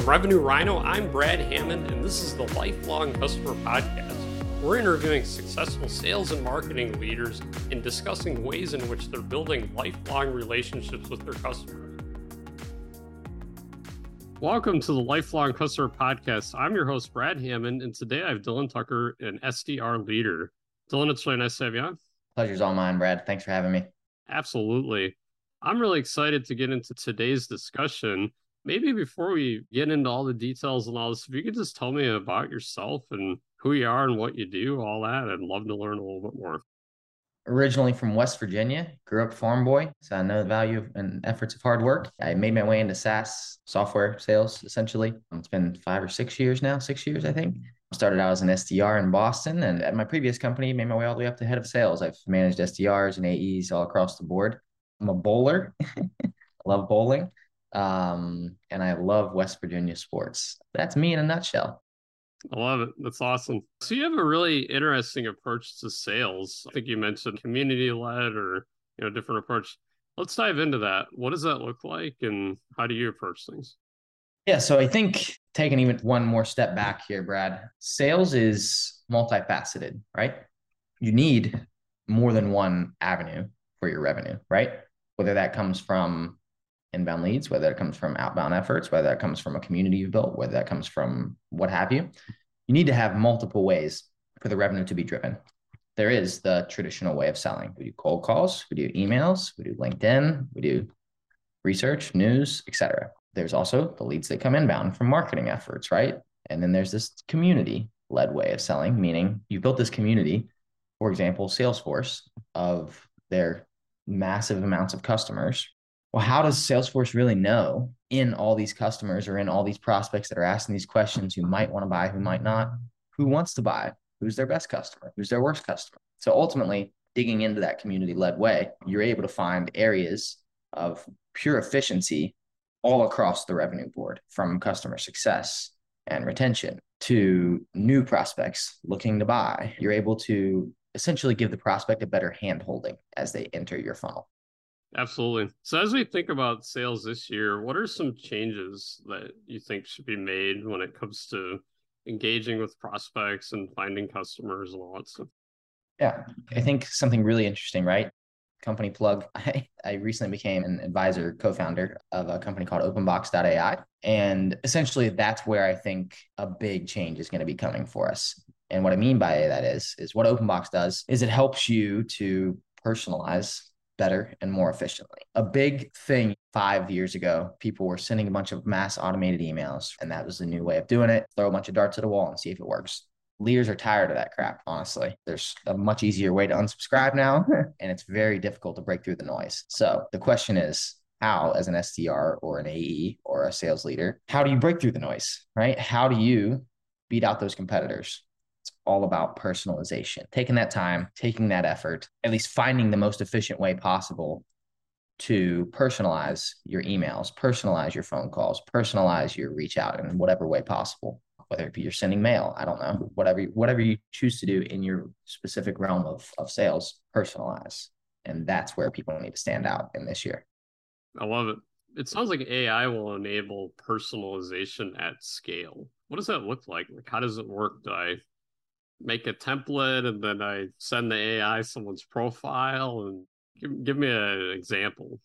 From Revenue Rhino, I'm Brad Hammond, and this is the Lifelong Customer Podcast. We're interviewing successful sales and marketing leaders and discussing ways in which they're building lifelong relationships with their customers. Welcome to the Lifelong Customer Podcast. I'm your host, Brad Hammond, and today I have Dillon Tucker, an SDR leader. Dillon, it's really nice to have you on. Pleasure's all mine, Brad. Thanks for having me. Absolutely. I'm really excited to get into today's discussion maybe before we get into all the details and all this, if you could just tell me about yourself and who you are and what you do, all that, I'd love to learn a little bit more. Originally from West Virginia, grew up farm boy, so I know the value and efforts of hard work. I made my way into SaaS software sales essentially. It's been five or six years now, six years, I think. Started out as an SDR in Boston, and at my previous company, made my way all the way up to head of sales. I've managed SDRs and AEs all across the board. I'm a bowler. I love bowling um, and I love West Virginia sports. That's me in a nutshell. I love it. That's awesome. So you have a really interesting approach to sales. I think you mentioned community led or you know different approach. Let's dive into that. What does that look like, and how do you approach things? Yeah, so I think taking even one more step back here, Brad, sales is multifaceted, right? You need more than one avenue for your revenue, right? Whether that comes from inbound leads, whether it comes from outbound efforts, whether that comes from a community you've built, whether that comes from what have you. You need to have multiple ways for the revenue to be driven. There is the traditional way of selling. We do cold calls, we do emails, we do LinkedIn, we do research, news, etc. There's also the leads that come inbound from marketing efforts, right? And then there's this community led way of selling, meaning you built this community, for example, Salesforce, of their massive amounts of customers well, how does Salesforce really know in all these customers or in all these prospects that are asking these questions who might want to buy, who might not, who wants to buy, who's their best customer, who's their worst customer? So ultimately, digging into that community led way, you're able to find areas of pure efficiency all across the revenue board from customer success and retention to new prospects looking to buy. You're able to essentially give the prospect a better hand holding as they enter your funnel. Absolutely. So, as we think about sales this year, what are some changes that you think should be made when it comes to engaging with prospects and finding customers and all that stuff? Yeah, I think something really interesting, right? Company plug. I, I recently became an advisor, co founder of a company called Opnbx.ai. And essentially, that's where I think a big change is going to be coming for us. And what I mean by that is, is what Opnbx does is it helps you to personalize better and more efficiently. A big thing five years ago, people were sending a bunch of mass automated emails, and that was the new way of doing it. Throw a bunch of darts at a wall and see if it works. Leaders are tired of that crap, honestly. There's a much easier way to unsubscribe now, and it's very difficult to break through the noise. So the question is, how, as an SDR or an AE or a sales leader, how do you break through the noise, right? How do you beat out those competitors? It's all about personalization, taking that time, taking that effort, at least finding the most efficient way possible to personalize your emails, personalize your phone calls, personalize your reach out in whatever way possible. Whether it be you're sending mail, I don't know, whatever whatever you choose to do in your specific realm of, of sales, personalize. And that's where people need to stand out in this year. I love it. It sounds like AI will enable personalization at scale. What does that look like? Like, how does it work? Do I make a template and then I send the AI someone's profile and give, give me an example.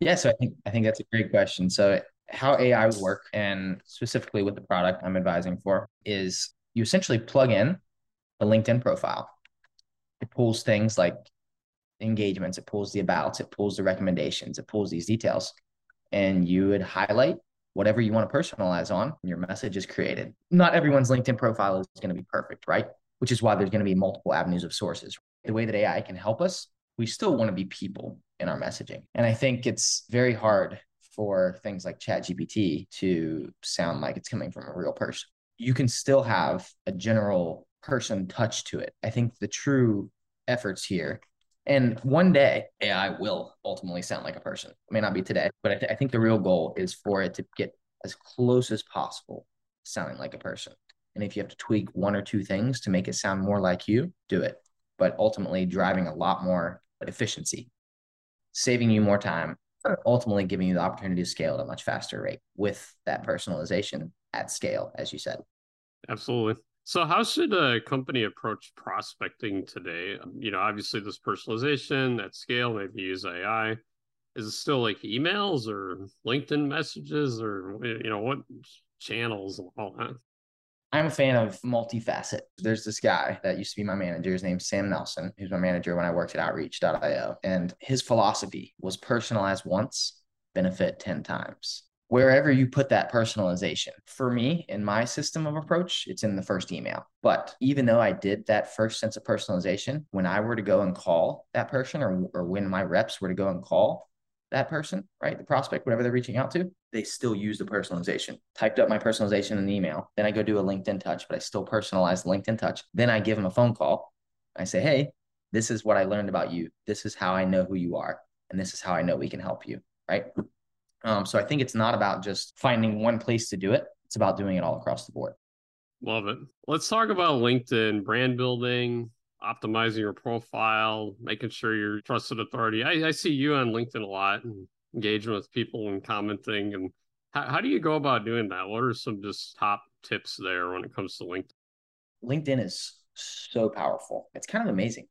Yeah, so I think I think that's a great question. So how AI would work and specifically with the product I'm advising for is you essentially plug in a LinkedIn profile. It pulls things like engagements, it pulls the abouts, it pulls the recommendations, it pulls these details. And you would highlight whatever you want to personalize on, your message is created. Not everyone's LinkedIn profile is going to be perfect, right? Which is why there's going to be multiple avenues of sources. The way that AI can help us, we still want to be people in our messaging. And I think it's very hard for things like ChatGPT to sound like it's coming from a real person. You can still have a general person touch to it. I think the true efforts here, and one day AI will ultimately sound like a person. It may not be today, but I, th- I think the real goal is for it to get as close as possible sounding like a person. And if you have to tweak one or two things to make it sound more like you, do it. But ultimately, driving a lot more efficiency, saving you more time, ultimately giving you the opportunity to scale at a much faster rate with that personalization at scale, as you said. Absolutely. So, how should a company approach prospecting today? Um, you know, obviously, this personalization at scale, maybe use AI. Is it still like emails or LinkedIn messages or, you know, what channels and all that? I'm a fan of multifaceted. There's this guy that used to be my manager. His name's Sam Nelson. Was my manager when I worked at Outreach.io. And his philosophy was personalize once, benefit 10 times. Wherever you put that personalization. For me, in my system of approach, it's in the first email. But even though I did that first sense of personalization, when I were to go and call that person or, or when my reps were to go and call that person, right? The prospect, whatever they're reaching out to, they still use the personalization. Typed up my personalization in the email. Then I go do a LinkedIn touch, but I still personalize the LinkedIn touch. Then I give them a phone call. I say, hey, this is what I learned about you. This is how I know who you are. And this is how I know we can help you. Right. Um, so I think it's not about just finding one place to do it. It's about doing it all across the board. Love it. Let's talk about LinkedIn brand building, optimizing your profile, making sure you're trusted authority. I, I see you on LinkedIn a lot and engaging with people and commenting. And how, how do you go about doing that? What are some just top tips there when it comes to LinkedIn? LinkedIn is so powerful. It's kind of amazing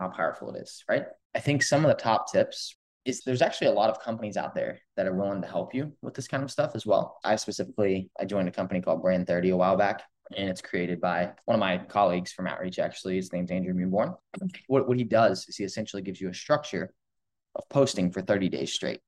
how powerful it is, right? I think some of the top tips is there's actually a lot of companies out there that are willing to help you with this kind of stuff as well. I specifically I joined a company called Brand 30 a while back and it's created by one of my colleagues from Outreach. Actually, his name's Andrew Mewborn. What what he does is he essentially gives you a structure of posting for 30 days straight.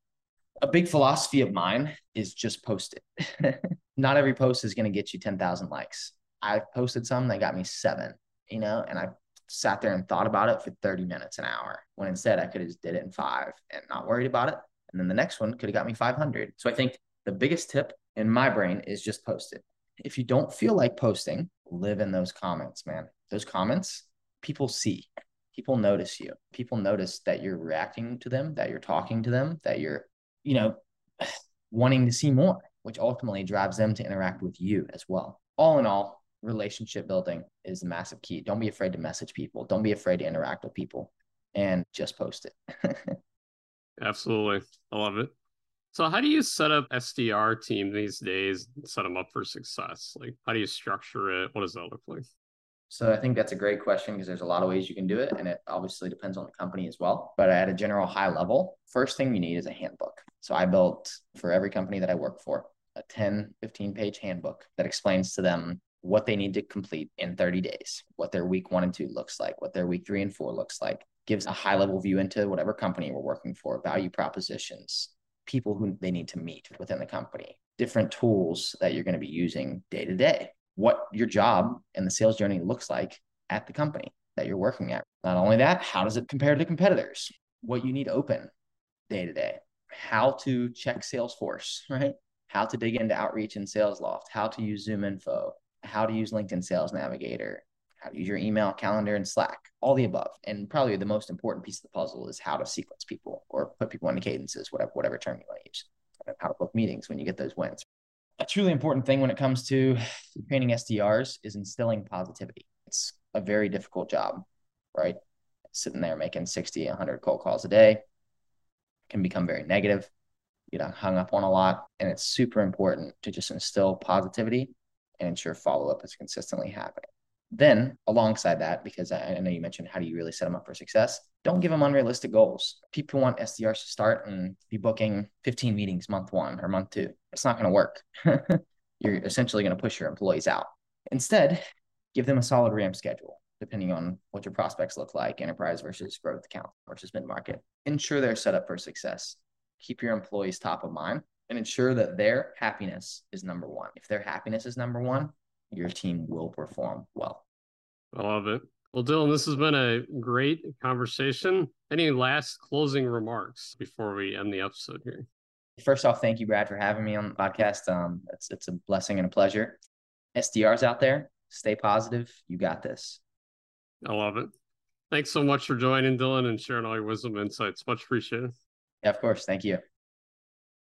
A big philosophy of mine is just post it. Not every post is going to get you 10,000 likes. I've posted some that got me seven, you know, and I sat there and thought about it for 30 minutes, an hour, when instead I could have just did it in five and not worried about it. And then the next one could have got me 500. So I think the biggest tip in my brain is just post it if you don't feel like posting, live in those comments, man. Those comments, people see, people notice you. People notice that you're reacting to them, that you're talking to them, that you're, you know, wanting to see more, which ultimately drives them to interact with you as well. All in all, relationship building is the massive key. Don't be afraid to message people. Don't be afraid to interact with people and just post it. Absolutely. I love it. So how do you set up SDR team these days, set them up for success? Like how do you structure it? What does that look like? So I think that's a great question because there's a lot of ways you can do it and it obviously depends on the company as well. But at a general high level, first thing you need is a handbook. So I built for every company that I work for a 10, 15 page handbook that explains to them what they need to complete in 30 days, what their week one and two looks like, what their week three and four looks like, gives a high level view into whatever company we're working for, value propositions, people who they need to meet within the company, different tools that you're going to be using day to day, what your job and the sales journey looks like at the company that you're working at. Not only that, how does it compare to competitors? What you need open day to day, how to check Salesforce, right? How to dig into outreach and Salesloft, how to use ZoomInfo, how to use LinkedIn Sales Navigator, use your email, calendar, and Slack, all the above. And probably the most important piece of the puzzle is how to sequence people or put people into cadences, whatever, whatever term you want to use, how to book meetings when you get those wins. A truly important thing when it comes to training SDRs is instilling positivity. It's a very difficult job, right? Sitting there making 60, 100 cold calls a day can become very negative, you know, hung up on a lot. And it's super important to just instill positivity and ensure follow up is consistently happening. Then, alongside that, because I, I know you mentioned how do you really set them up for success, don't give them unrealistic goals. People want SDRs to start and be booking 15 meetings month one or month two. It's not going to work. You're essentially going to push your employees out. Instead, give them a solid ramp schedule, depending on what your prospects look like enterprise versus growth account versus mid market. Ensure they're set up for success. Keep your employees top of mind and ensure that their happiness is number one. If their happiness is number one, your team will perform well. I love it. Well, Dillon, this has been a great conversation. Any last closing remarks before we end the episode here? First off, thank you, Brad, for having me on the podcast. Um, it's it's a blessing and a pleasure. SDRs out there, stay positive. You got this. I love it. Thanks so much for joining, Dillon, and sharing all your wisdom insights. Much appreciated. Yeah, of course. Thank you.